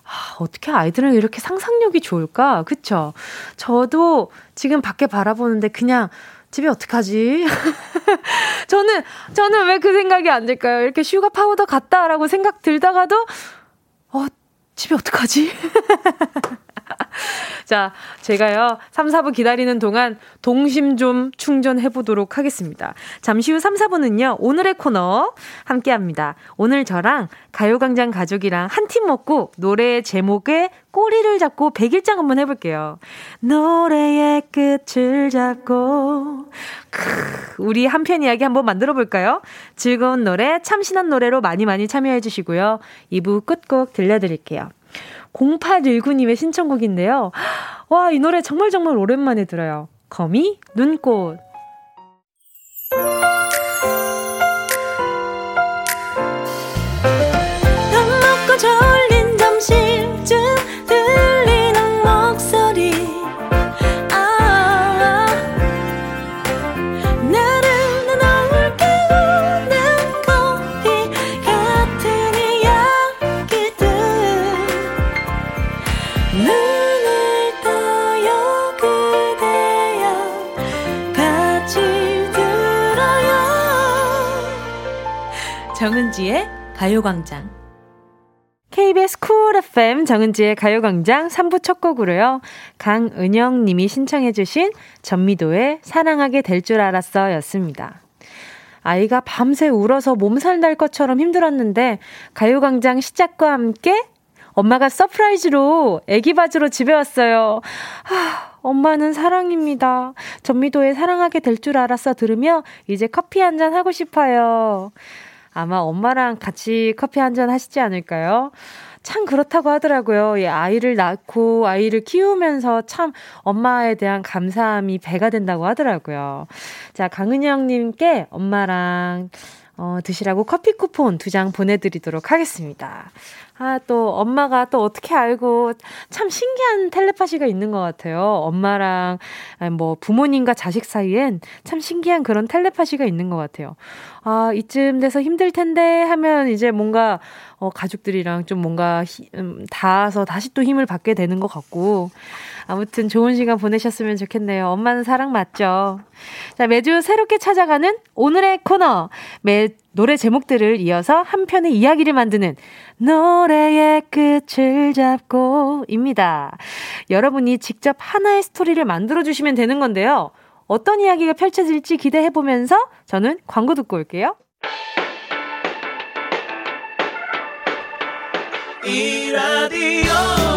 아, 어떻게 아이들은 이렇게 상상력이 좋을까? 그쵸? 저도 지금 밖에 바라보는데 그냥 집에 어떡하지? 저는, 저는 왜 그 생각이 안 들까요? 이렇게 sugar powder 같다라고 생각 들다가도, 어, 집에 어떡하지? 자, 제가요, 3, 4부 기다리는 동안 동심 좀 충전해 보도록 하겠습니다. 잠시 후 3, 4부는요, 오늘의 코너 함께 합니다. 오늘 저랑 가요광장 가족이랑 한 팀 먹고 노래 제목에 꼬리를 잡고 백일장 한번 해볼게요. 노래의 끝을 잡고. 크, 우리 한편 이야기 한번 만들어 볼까요? 즐거운 노래, 참신한 노래로 많이 많이 참여해 주시고요. 2부 끝곡 들려드릴게요. 0819님의 신청곡인데요. 와, 이 노래 정말 정말 오랜만에 들어요. 거미, 눈꽃. 정은지의 가요광장. KBS 쿨 FM 정은지의 가요광장 3부 첫 곡으로요. 강은영 님이 신청해 주신 전미도의 사랑하게 될 줄 알았어 였습니다. 아이가 밤새 울어서 몸살 날 것처럼 힘들었는데 가요광장 시작과 함께 엄마가 surprise로 애기 봐주러 집에 왔어요. 하, 엄마는 사랑입니다. 전미도의 사랑하게 될 줄 알았어 들으며 이제 커피 한 잔 하고 싶어요. 아마 엄마랑 같이 커피 한 잔 하시지 않을까요? 참 그렇다고 하더라고요. 이 아이를 낳고 아이를 키우면서 참 엄마에 대한 감사함이 배가 된다고 하더라고요. 자, 강은영님께 엄마랑 어, 드시라고 커피 쿠폰 두 장 보내드리도록 하겠습니다. 아, 또 엄마가 또 어떻게 알고 참 신기한 텔레파시가 있는 것 같아요. 엄마랑 뭐 부모님과 자식 사이엔 참 신기한 그런 텔레파시가 있는 것 같아요. 아, 이쯤 돼서 힘들 텐데 하면 이제 뭔가 어, 가족들이랑 좀 뭔가 히, 음, 닿아서 다시 또 힘을 받게 되는 것 같고. 아무튼 좋은 시간 보내셨으면 좋겠네요. 엄마는 사랑 맞죠? 자, 매주 새롭게 찾아가는 오늘의 코너. 매, 노래 제목들을 이어서 한 편의 이야기를 만드는 노래의 끝을 잡고입니다. 여러분이 직접 하나의 스토리를 만들어 주시면 되는 건데요. 어떤 이야기가 펼쳐질지 기대해 보면서 저는 광고 듣고 올게요. 이 라디오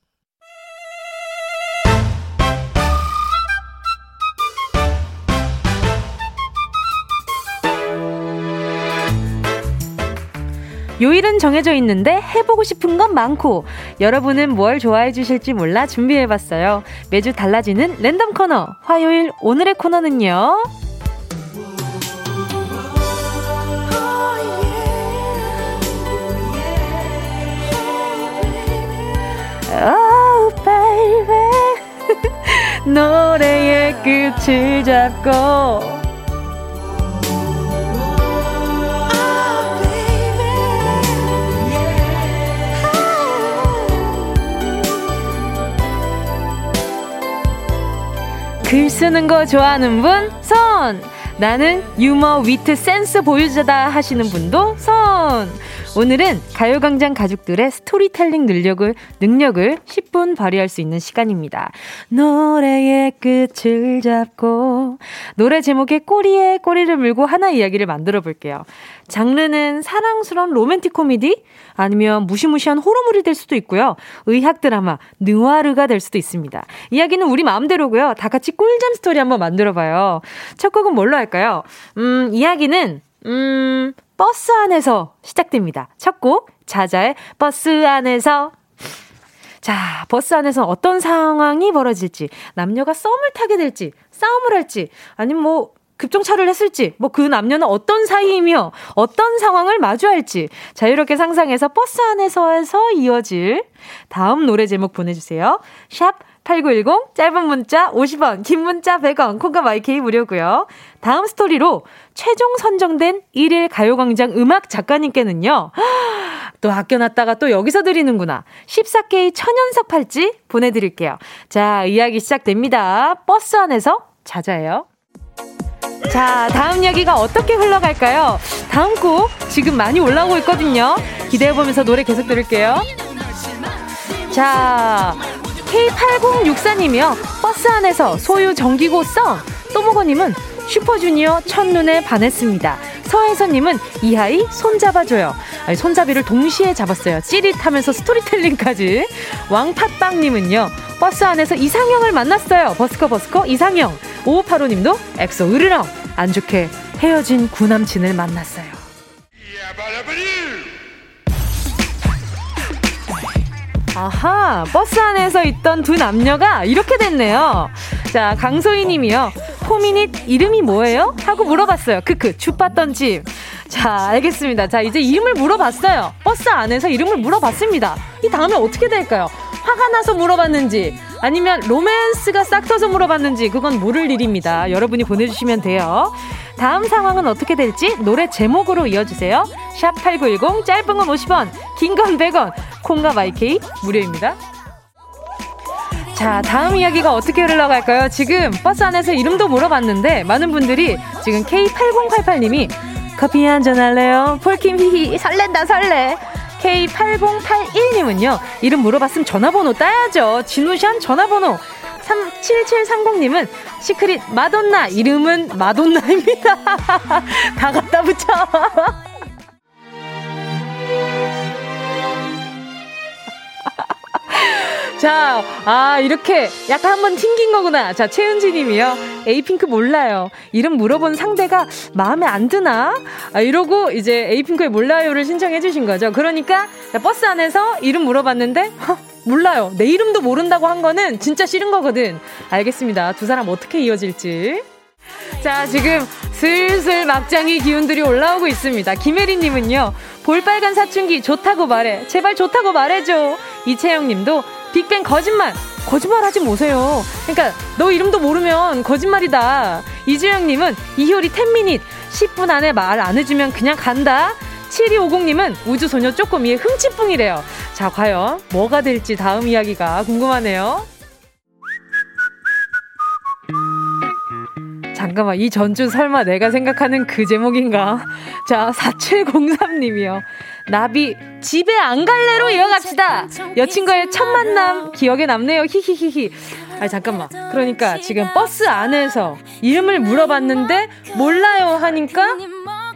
요일은 정해져 있는데 해보고 싶은 건 많고 여러분은 뭘 좋아해 주실지 몰라 준비해봤어요. 매주 달라지는 랜덤 코너 화요일 오늘의 코너는요. Oh, 노래의 끝을 잡고 글 쓰는 거 좋아하는 분, 손! 나는 유머, 위트, 센스 보유자다 하시는 분도 손! 오늘은 가요광장 가족들의 스토리텔링 능력을, 능력을 10분 발휘할 수 있는 시간입니다. 노래의 끝을 잡고, 노래 제목에 꼬리에 꼬리를 물고 하나 이야기를 만들어 볼게요. 장르는 사랑스러운 로맨틱 코미디, 아니면 무시무시한 호러물이 될 수도 있고요. 의학 드라마, 느와르가 될 수도 있습니다. 이야기는 우리 마음대로고요. 다 같이 꿀잼 스토리 한번 만들어 봐요. 첫 곡은 뭘로 할까요? 음, 이야기는 음, 버스 안에서 시작됩니다. 첫 곡, 자자의 버스 안에서. 자, 버스 안에서 어떤 상황이 벌어질지, 남녀가 썸을 타게 될지, 싸움을 할지, 아니면 뭐, 급정차를 했을지, 뭐 그 남녀는 어떤 사이이며 어떤 상황을 마주할지 자유롭게 상상해서 버스 안에서에서 이어질 다음 노래 제목 보내주세요. 샵 8910, 짧은 문자 50원, 긴 문자 100원, 콩과 마이케이 무료고요. 다음 스토리로 최종 선정된 1일 가요광장 음악 작가님께는요. 또 아껴놨다가 또 여기서 드리는구나. 14K 천연석 팔찌 보내드릴게요. 자, 이야기 시작됩니다. 버스 안에서 자자예요. 자, 다음 이야기가 어떻게 흘러갈까요? 다음 곡 지금 많이 올라오고 있거든요. 기대해보면서 노래 계속 들을게요. 자, K8064님이요. 버스 안에서 소유 정기고 썸. 또모거님은 슈퍼주니어 첫눈에 반했습니다. 서혜선님은 이하이 손잡아줘요. 아니, 손잡이를 동시에 잡았어요. 찌릿하면서 스토리텔링까지. 왕팥빵님은요. 버스 안에서 이상형을 만났어요. 버스커 버스커 이상형. 5585님도 엑소 으르렁. 안 좋게 헤어진 구남친을 만났어요. 아하, 버스 안에서 있던 두 남녀가 이렇게 됐네요. 자, 강소희 님이요. 포미닛 이름이 뭐예요? 하고 물어봤어요. 크크, 춥봤던 집. 자, 알겠습니다. 자, 이제 이름을 물어봤어요. 버스 안에서 이름을 물어봤습니다. 이 다음에 어떻게 될까요? 화가 나서 물어봤는지, 아니면 로맨스가 싹 터서 물어봤는지, 그건 모를 일입니다. 여러분이 보내주시면 돼요. 다음 상황은 어떻게 될지 노래 제목으로 이어주세요. 샵 8910, 짧은 건 50원, 긴 건 100원, 콩과 마이케이 무료입니다. 자, 다음 이야기가 어떻게 흘러갈까요? 지금 버스 안에서 이름도 물어봤는데 많은 분들이 지금 K8088님이 커피 한 잔 할래요? 폴킴 히히 설렌다 설레. K8081님은요. 이름 물어봤으면 전화번호 따야죠. 진우션 전화번호. 37730님은 시크릿 마돈나 이름은 마돈나입니다. 다 갖다 붙여. 자, 아, 이렇게 약간 한번 튕긴 거구나. 자, 최은지 님이요. 에이핑크 몰라요. 이름 물어본 상대가 마음에 안 드나? 아, 이러고 이제 에이핑크의 몰라요를 신청해 주신 거죠. 그러니까 버스 안에서 이름 물어봤는데, 허, 몰라요. 내 이름도 모른다고 한 거는 진짜 싫은 거거든. 알겠습니다. 두 사람 어떻게 이어질지. 자, 지금 슬슬 막장의 기운들이 올라오고 있습니다. 김혜리님은요, 볼빨간 사춘기 좋다고 말해. 제발 좋다고 말해줘. 이채영 님도 빅뱅 거짓말! 거짓말 하지 마세요. 그러니까 너 이름도 모르면 거짓말이다. 이주영님은 이효리 10미닛 10분 안에 말 안 해주면 그냥 간다. 7250님은 우주소녀 쪼꼬미의 흥칫뿡이래요. 자, 과연 뭐가 될지 다음 이야기가 궁금하네요. 잠깐만, 이 전주 설마 내가 생각하는 그 제목인가? 자, 4703님이요. 나비 집에 안 갈래로 이어갑시다. 여친과의 첫 만남 기억에 남네요. 히히히히. 아 잠깐만. 그러니까 지금 버스 안에서 이름을 물어봤는데 몰라요 하니까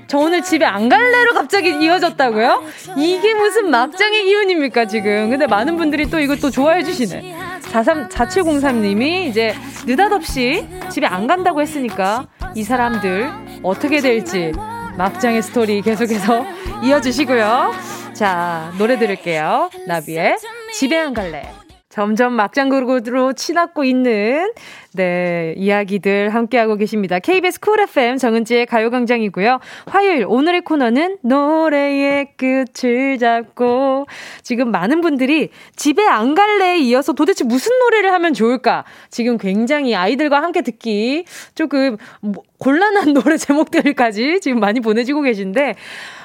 저 오늘 집에 안 갈래로 갑자기 이어졌다고요? 이게 무슨 막장의 기운입니까 지금? 근데 많은 분들이 또 이거 또 좋아해 주시네. 43 4703님이 이제 느닷없이 집에 안 간다고 했으니까 이 사람들 어떻게 될지 막장의 스토리 계속해서 이어주시고요. 자, 노래 들을게요. 나비의 집에 안 갈래. 점점 막장 그룹으로 치닫고 있는 네, 이야기들 함께하고 계십니다. KBS 쿨 FM 정은지의 가요광장이고요. 화요일 오늘의 코너는 노래의 끝을 잡고 지금 많은 분들이 집에 안 갈래에 이어서 도대체 무슨 노래를 하면 좋을까? 지금 굉장히 아이들과 함께 듣기 조금 뭐 곤란한 노래 제목들까지 지금 많이 보내주고 계신데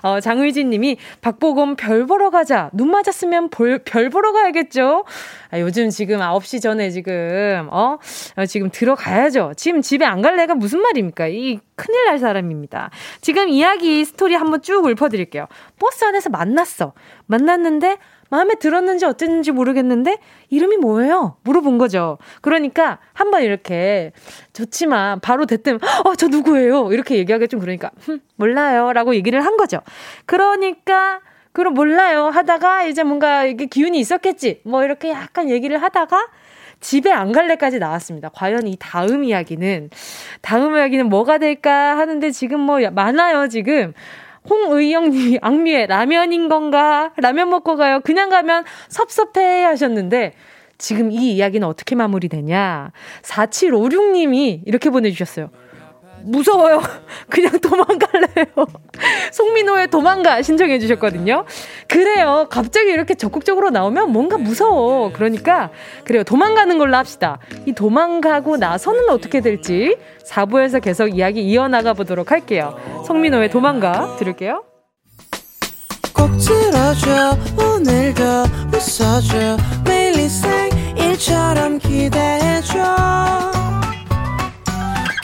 어, 장의진 님이 박보검 별 보러 가자. 눈 맞았으면 볼, 별 보러 가야겠죠? 아, 요즘 지금 9시 전에 지금, 어? 어 지금 지금 들어가야죠. 지금 집에 안 갈래가 무슨 말입니까? 이 큰일 날 사람입니다. 지금 이야기 스토리 한번 쭉 읊어드릴게요. 버스 안에서 만났어. 만났는데 마음에 들었는지 어땠는지 모르겠는데 이름이 뭐예요? 물어본 거죠. 그러니까 한번 이렇게 좋지만 바로 대뜸 어 저 누구예요? 이렇게 얘기하기 좀 그러니까 흠, 몰라요라고 얘기를 한 거죠. 그러니까 그럼 몰라요 하다가 이제 뭔가 이게 기운이 있었겠지. 뭐 이렇게 약간 얘기를 하다가 집에 안 갈래까지 나왔습니다. 과연 이 다음 이야기는 다음 이야기는 뭐가 될까 하는데 지금 뭐 많아요 지금. 홍의영님이 악미의 라면인 건가? 라면 먹고 가요. 그냥 가면 섭섭해 하셨는데 지금 이 이야기는 어떻게 마무리되냐? 4756님이 이렇게 보내주셨어요. 무서워요. 그냥 도망갈래요. 송민호의 도망가 신청해 주셨거든요. 그래요. 갑자기 이렇게 적극적으로 나오면 뭔가 무서워. 그러니까 그래요. 도망가는 걸로 합시다. 이 도망가고 나서는 어떻게 될지 4부에서 계속 이야기 이어나가 보도록 할게요. 송민호의 도망가 들을게요. 꼭 들어줘 오늘도 웃어줘 매일 일처럼 기대해줘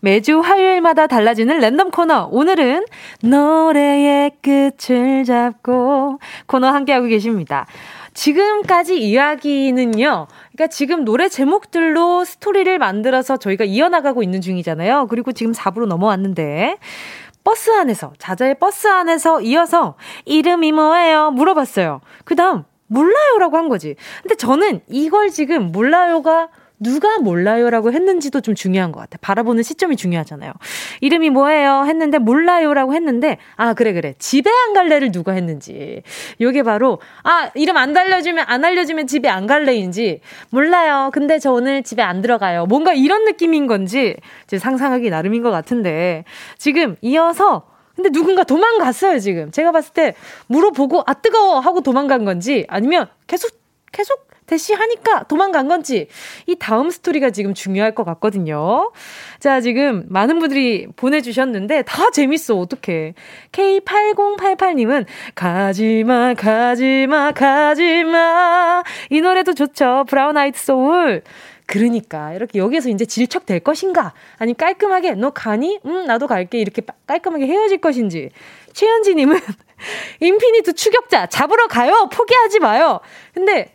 매주 화요일마다 달라지는 랜덤 코너. 오늘은 노래의 끝을 잡고 코너 함께하고 계십니다. 지금까지 이야기는요. 그러니까 지금 노래 제목들로 스토리를 만들어서 저희가 이어나가고 있는 중이잖아요. 그리고 지금 4부로 넘어왔는데 버스 안에서 자자의 버스 안에서 이어서 이름이 뭐예요? 물어봤어요. 그다음 몰라요라고 한 거지. 근데 저는 이걸 지금 몰라요가 누가 몰라요라고 했는지도 좀 중요한 것 같아. 바라보는 시점이 중요하잖아요. 이름이 뭐예요? 했는데 몰라요라고 했는데 아 그래 그래 집에 안 갈래를 누가 했는지 요게 바로 아 이름 안 알려주면 안 알려주면 집에 안 갈래인지 몰라요. 근데 저 오늘 집에 안 들어가요. 뭔가 이런 느낌인 건지 이제 상상하기 나름인 것 같은데 지금 이어서 근데 누군가 도망갔어요 지금 제가 봤을 때 물어보고 아 뜨거워 하고 도망간 건지 아니면 계속 계속 대시하니까 도망간 건지 이 다음 스토리가 지금 중요할 것 같거든요. 자, 지금 많은 분들이 보내주셨는데 다 재밌어. 어떡해. K8088님은 가지마, 가지마, 가지마. 이 노래도 좋죠. 브라운 아이드 소울. 그러니까 이렇게 여기에서 이제 질척될 것인가 아니 깔끔하게 너 가니? 응 나도 갈게 이렇게 깔끔하게 헤어질 것인지 최현지님은 인피니트 추격자 잡으러 가요 포기하지 마요 근데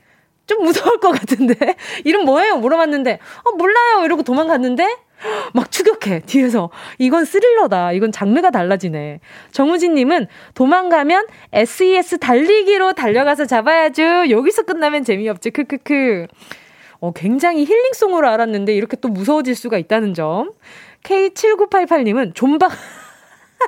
좀 무서울 것 같은데? 이름 뭐예요? 물어봤는데 어 몰라요. 이러고 도망갔는데 막 추격해 뒤에서. 이건 스릴러다. 이건 장르가 달라지네. 정우진님은 도망가면 SES 달리기로 달려가서 잡아야죠. 여기서 끝나면 재미없지. 크크크. 어 굉장히 힐링송으로 알았는데 이렇게 또 무서워질 수가 있다는 점. K7988님은 좀박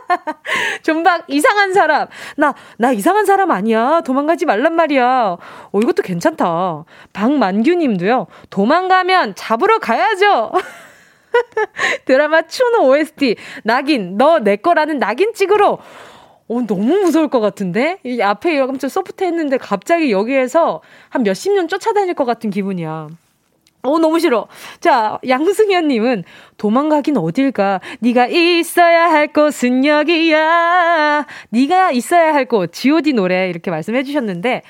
존박 이상한 사람. 나, 나 이상한 사람 아니야. 도망가지 말란 말이야. 어, 이것도 괜찮다. 박만규 님도요. 도망가면 잡으러 가야죠. 드라마 추노 OST. 낙인, 너 내 거라는 낙인 찍으러. 어, 너무 무서울 것 같은데? 이 앞에 엄청 소프트 했는데 갑자기 여기에서 한 몇십 년 쫓아다닐 것 같은 기분이야. 어 너무 싫어. 자 양승현님은 도망가긴 어딜가. 네가 있어야 할 곳은 여기야. 네가 있어야 할 곳. G.O.D 노래 이렇게 말씀해 주셨는데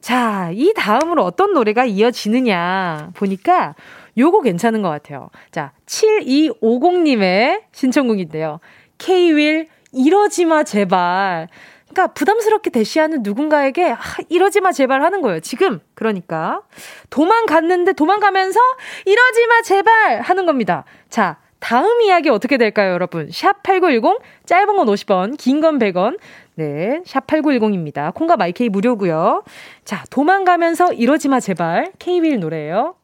자 이 다음으로 어떤 노래가 이어지느냐 보니까 요거 괜찮은 것 같아요. 자 7250님의 신청곡인데요. K-윌 이러지 마 제발. 그러니까 부담스럽게 대시하는 누군가에게 아, 이러지 마 제발 하는 거예요. 지금 그러니까 도망갔는데 도망가면서 이러지 마 제발 하는 겁니다. 자, 다음 이야기 어떻게 될까요, 여러분? 샵 8910 짧은 건 50원, 긴 건 100원. 네, 샵 8910입니다. 콩과 마이케이 무료고요. 자, 도망가면서 이러지 마 제발 K-윌 노래예요.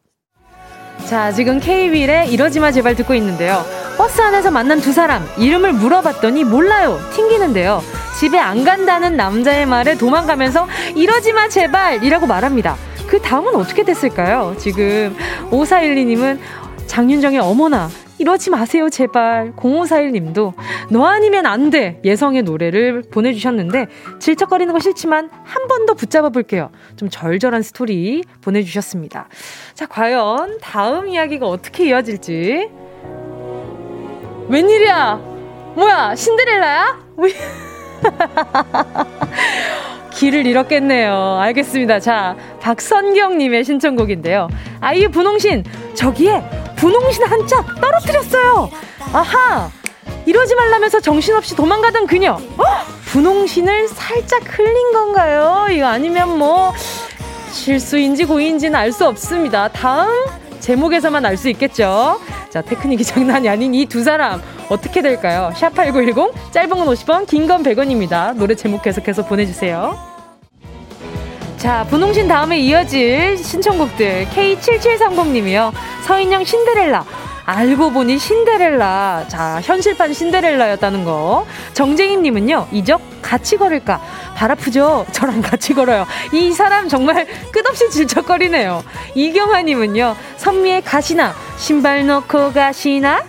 자, 지금 K-윌의 이러지 마 제발 듣고 있는데요. 버스 안에서 만난 두 사람 이름을 물어봤더니 몰라요. 튕기는데요. 집에 안 간다는 남자의 말에 도망가면서 이러지 마 제발 이라고 말합니다. 그 다음은 어떻게 됐을까요? 지금 5412님은 장윤정의 어머나 이러지 마세요, 제발. 0541 님도 너 아니면 안 돼. 예성의 노래를 보내주셨는데 질척거리는 거 싫지만 한 번 더 붙잡아 볼게요. 좀 절절한 스토리 보내주셨습니다. 자, 과연 다음 이야기가 어떻게 이어질지. 웬일이야? 뭐야, 신데렐라야? 길을 잃었겠네요. 알겠습니다. 자, 박선경님의 신청곡인데요. 아이유 분홍신, 저기에 분홍신 한 짝 떨어뜨렸어요. 아하! 이러지 말라면서 정신없이 도망가던 그녀. 어? 분홍신을 살짝 흘린 건가요? 이거 아니면 뭐, 실수인지 고의인지는 알 수 없습니다. 다음 제목에서만 알 수 있겠죠. 자, 테크닉이 장난이 아닌 이 두 사람 어떻게 될까요? 샵8910 짧은 건 50원, 긴 건 100원입니다. 노래 제목 계속해서 보내 주세요. 자, 분홍신 다음에 이어질 신청곡들 K7730님이요. 서인영 신데렐라. 알고 보니 신데렐라. 자, 현실판 신데렐라였다는 거. 정재인님은요, 이적 같이 걸을까? 발 아프죠? 저랑 같이 걸어요. 이 사람 정말 끝없이 질척거리네요. 이경아님은요, 선미의 가시나, 신발 넣고 가시나?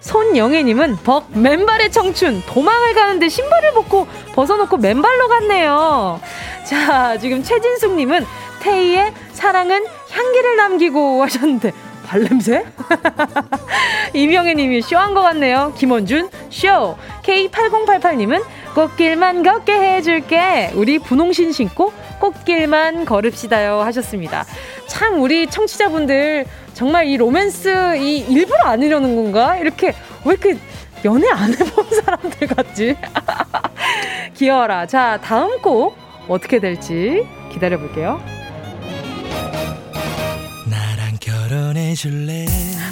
손영애님은 벅 맨발의 청춘 도망을 가는데 신발을 벗고 벗어놓고 맨발로 갔네요. 자 지금 최진숙님은 태희의 사랑은 향기를 남기고 하셨는데 발냄새? 이명애님이 쇼한 것 같네요. 김원준 쇼. K8088님은 꽃길만 걷게 해줄게. 우리 분홍신 신고 꽃길만 걸읍시다요 하셨습니다. 참 우리 청취자분들 정말 이 로맨스 이 일부러 안 이러는 건가? 이렇게 왜 이렇게 연애 안 해본 사람들 같지? 귀여워라. 자 다음 곡 어떻게 될지 기다려 볼게요. 결혼해줄래?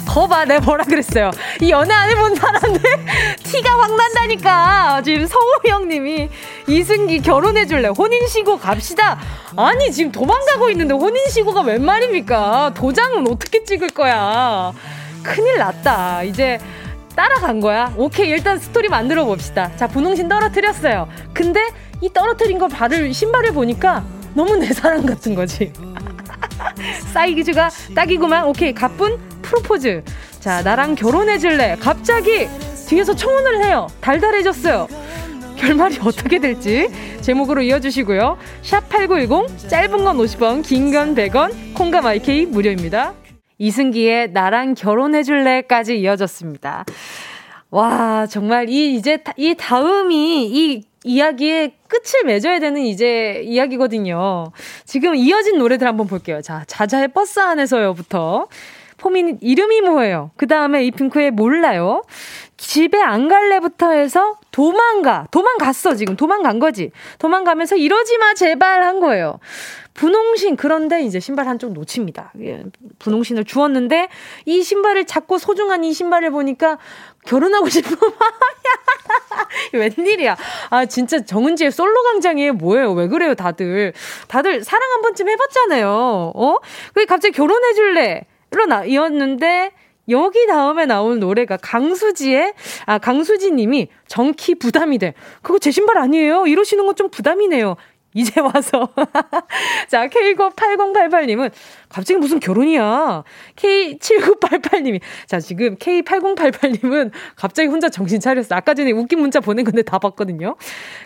거봐, 내가 뭐라 그랬어요. 이 연애 안 해본 사람들 티가 확 난다니까. 지금 성우 형님이 이승기 결혼해줄래? 혼인신고 갑시다. 아니, 지금 도망가고 있는데 혼인신고가 웬 말입니까? 도장은 어떻게 찍을 거야? 큰일 났다. 이제 따라간 거야. 오케이, 일단 스토리 만들어 봅시다. 자, 분홍신 떨어뜨렸어요. 근데 이 떨어뜨린 거 발을, 신발을 보니까 너무 내 사랑 같은 거지. 사이즈가 딱이구만. 오케이. 가쁜 프로포즈. 자, 나랑 결혼해줄래? 갑자기 뒤에서 청혼을 해요. 달달해졌어요. 결말이 어떻게 될지 제목으로 이어주시고요. 샵 8910 짧은 건 50원, 긴 건 100원, 콩감 IK 무료입니다. 이승기의 나랑 결혼해줄래까지 이어졌습니다. 와, 정말 이 이제 이 다음이 이 이야기의 끝을 맺어야 되는 이제 이야기거든요. 지금 이어진 노래들 한번 볼게요. 자, 자자의 버스 안에서요부터. 포민 이름이 뭐예요? 그 다음에 이핑크의 몰라요. 집에 안 갈래부터 해서 도망가. 도망갔어, 지금. 도망간 거지. 도망가면서 이러지 마, 제발 한 거예요. 분홍신, 그런데 이제 신발 한쪽 놓칩니다. 예, 분홍신을 주었는데, 이 신발을 잡고 소중한 이 신발을 보니까 결혼하고 싶어. 웬일이야. 아, 진짜 정은지의 솔로 강장이에요. 뭐예요? 왜 그래요, 다들? 다들 사랑 한 번쯤 해봤잖아요. 어? 그게 갑자기 결혼해줄래? 일어나, 이었는데, 여기 다음에 나온 노래가 강수지의, 아, 강수지 님이 정키 부담이 돼. 그거 제 신발 아니에요? 이러시는 건 좀 부담이네요. 이제 와서. 자, K98088님은 갑자기 무슨 결혼이야. K7988님이. 자, 지금 K8088님은 갑자기 혼자 정신 차렸어. 아까 전에 웃긴 문자 보낸 건데 다 봤거든요.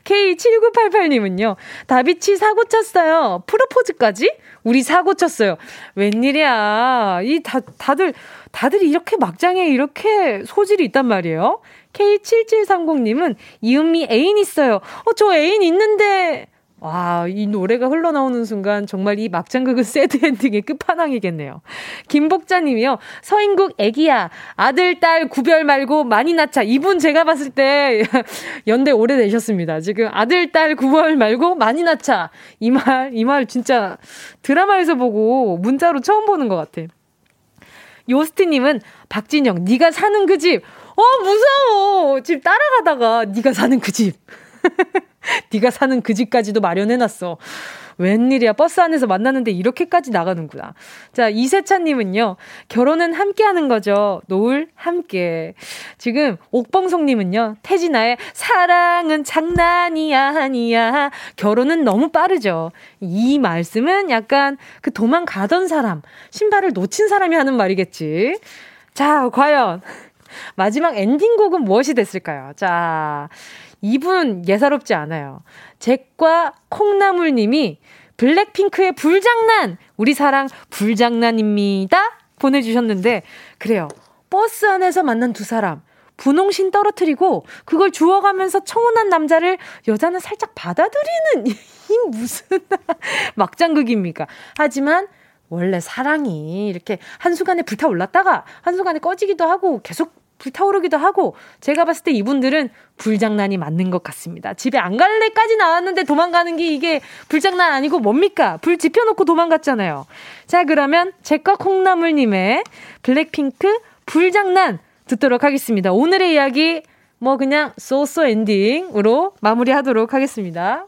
K7988님은요. 다비치 사고 쳤어요. 프로포즈까지? 우리 사고 쳤어요. 웬일이야. 이 다, 다들, 다들 이렇게 막장에 이렇게 소질이 있단 말이에요. K7730님은 이은미 애인 있어요. 어, 저 애인 있는데, 와, 이 노래가 흘러나오는 순간 정말 이 막장극은 새드 엔딩의 끝판왕이겠네요. 김복자님이요. 서인국 애기야. 아들, 딸 구별 말고 많이 낳자. 이분 제가 봤을 때 연대 오래되셨습니다. 지금 아들, 딸 구별 말고 많이 낳자. 이 말, 이 말 진짜 드라마에서 보고 문자로 처음 보는 것 같아. 요스티님은 박진영, 네가 사는 그 집. 어, 무서워. 집 따라가다가 네가 사는 그 집. 네가 사는 그 집까지도 마련해놨어. 웬일이야. 버스 안에서 만났는데 이렇게까지 나가는구나. 자, 이세찬님은요. 결혼은 함께 하는 거죠. 노을 함께. 지금 옥봉송님은요. 태진아의 사랑은 장난이 아니야. 결혼은 너무 빠르죠. 이 말씀은 약간 그 도망가던 사람, 신발을 놓친 사람이 하는 말이겠지. 자, 과연 마지막 엔딩곡은 무엇이 됐을까요? 자, 이분 예사롭지 않아요. 잭과 콩나물님이 블랙핑크의 불장난! 우리 사랑 불장난입니다! 보내주셨는데, 그래요. 버스 안에서 만난 두 사람. 분홍신 떨어뜨리고 그걸 주워가면서 청혼한 남자를 여자는 살짝 받아들이는 이 무슨 막장극입니까? 하지만 원래 사랑이 이렇게 한순간에 불타올랐다가 한순간에 꺼지기도 하고 계속 불타오르기도 하고 제가 봤을 때 이분들은 불장난이 맞는 것 같습니다. 집에 안 갈래까지 나왔는데 도망가는 게 이게 불장난 아니고 뭡니까? 불 지펴놓고 도망갔잖아요. 자 그러면 제과 콩나물님의 블랙핑크 불장난 듣도록 하겠습니다. 오늘의 이야기 뭐 그냥 소소 엔딩으로 마무리하도록 하겠습니다.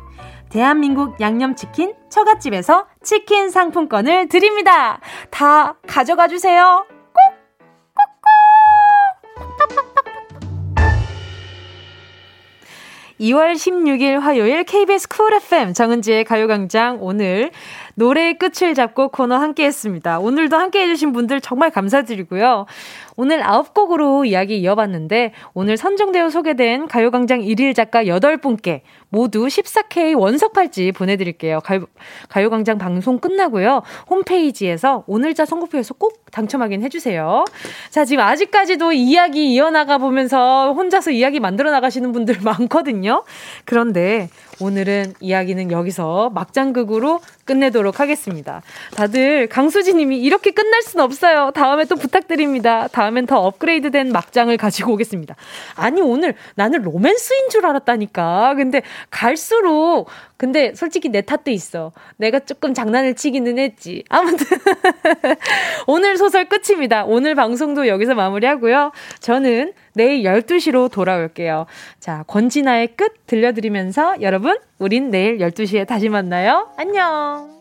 대한민국 양념치킨 처갓집에서 치킨 상품권을 드립니다. 다 가져가 주세요. 2월 16일 화요일 KBS 쿨 FM 정은지의 가요광장 오늘 노래의 끝을 잡고 코너 함께 했습니다. 오늘도 함께 해주신 분들 정말 감사드리고요. 오늘 9곡으로 이야기 이어봤는데 오늘 선정되어 소개된 가요광장 1일 작가 8분께 모두 14K 원석 팔찌 보내드릴게요. 가요, 가요광장 방송 끝나고요. 홈페이지에서 오늘자 선곡표에서 꼭 당첨 하긴 해주세요. 자, 지금 아직까지도 이야기 이어나가 보면서 혼자서 이야기 만들어 나가시는 분들 많거든요. 그런데 오늘은 이야기는 여기서 막장극으로 끝내도록 하겠습니다. 다들 강수지 님이 이렇게 끝날 순 없어요. 다음에 또 부탁드립니다. 다음엔 더 업그레이드된 막장을 가지고 오겠습니다. 아니, 오늘 나는 로맨스인 줄 알았다니까. 근데 갈수록 근데 솔직히 내 탓도 있어. 내가 조금 장난을 치기는 했지. 아무튼 오늘 소설 끝입니다. 오늘 방송도 여기서 마무리하고요. 저는 내일 12시로 돌아올게요. 자, 권진아의 끝 들려드리면서 여러분, 우린 내일 12시에 다시 만나요. 안녕!